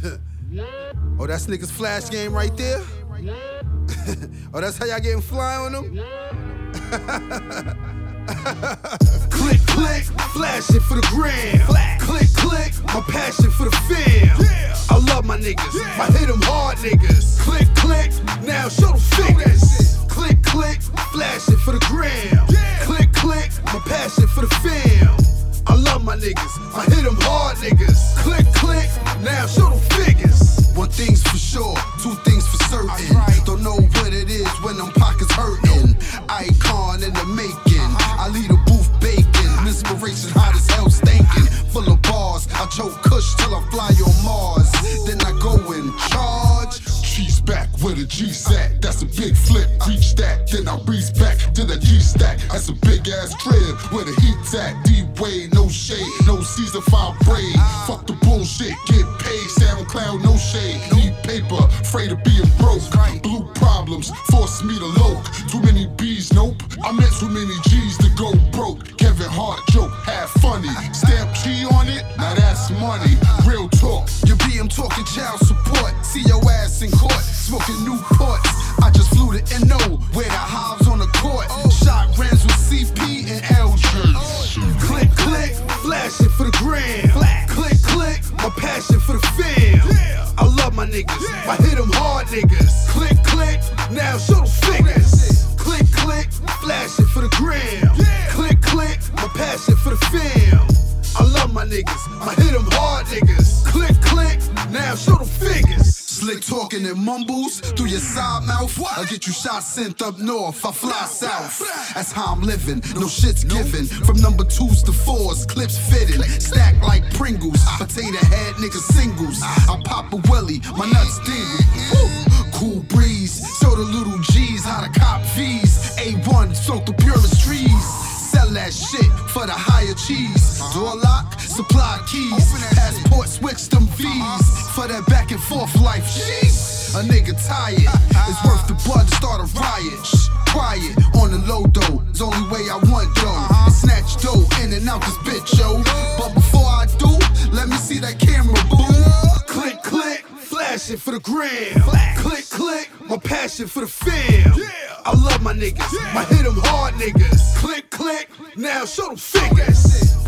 oh, that's niggas flash game right there? oh, that's how y'all getting fly on them? click, click, flashing for the gram. Click, click, my passion for the fam. I love my niggas, I hit them hard niggas. Click, click, now show the fingers. Niggas, I hit them hard niggas. Click, click, now show the figures. One thing's for sure, two things for certain. Don't know what it is when them pockets hurting. Icon in the making, I lead a booth baking. Inspiration hot as hell stinking, full of bars. I choke kush till I fly on Mars. Then I go in charge. Cheese back with a G sack. That's a big flip. Reach that, then I breeze back to the G stack. That's a big ass crib with a heat at. D way, no shade, no Caesar file braid. Fuck the bullshit, get paid. SoundCloud, no shade. Need paper, afraid of being broke. Blue problems force me to loke. Too many B's, nope. I met too many G's to go broke. Kevin Hart joke, half funny. Stamp G on it, now that's money. Real talk. Your BM talking child support. See your ass in court, smoking new Newports. I just flew to NO, where the hives on the court. I hit them hard niggas. Click, click, now show the fingers. Click, click, flashing for the gram. Click, click, my passion for the fam. I love my niggas, I hit them hard niggas. Slick talking and mumbles through your side mouth. I get you shot sent up north, I fly south. That's how I'm living, no shit's given. From number twos to fours, clips fitting. Stacked like Pringles, potato head niggas singles. I pop a willy, my nuts dingle. Woo. Cool breeze, show the little G's how to cop V's. A1, smoke the purest trees. Sell that shit for the higher cheese. Door lock, supply keys. Passport switch them V's for that back and forth life. Jeez, a nigga tired. It's worth the blood to start a riot. Quiet on the low though. It's only way I want dough. And snatch dough in and out this bitch, yo. But before I do, let me see that camera boom. Click, click, flashing for the gram. Click, click, my passion for the fam. I love my niggas, I hit them hard niggas. Click, click, now show them fingers.